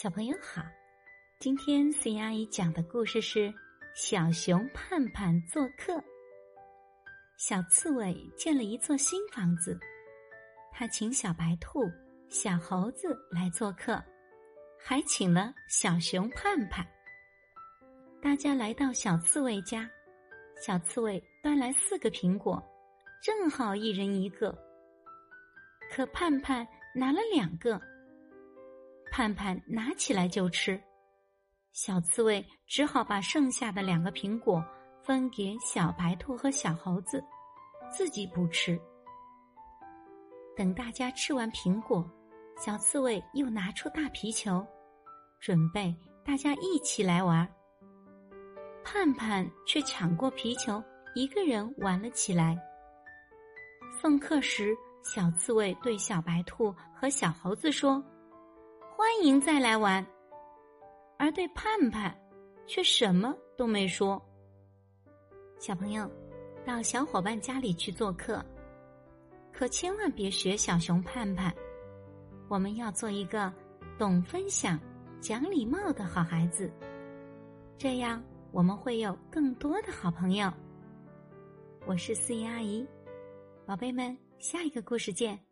小朋友好，今天思妍阿姨讲的故事是《小熊盼盼做客》。小刺猬建了一座新房子，他请小白兔、小猴子来做客，还请了小熊盼盼。大家来到小刺猬家，小刺猬端来四个苹果，正好一人一个。可盼盼拿了两个。盼盼拿起来就吃，小刺猬只好把剩下的两个苹果分给小白兔和小猴子，自己不吃。等大家吃完苹果，小刺猬又拿出大皮球，准备大家一起来玩。盼盼却抢过皮球，一个人玩了起来。送客时，小刺猬对小白兔和小猴子说。欢迎再来玩，而对盼盼却什么都没说。小朋友，到小伙伴家里去做客，可千万别学小熊盼盼。我们要做一个懂分享、讲礼貌的好孩子，这样我们会有更多的好朋友。我是思怡阿姨，宝贝们，下一个故事见。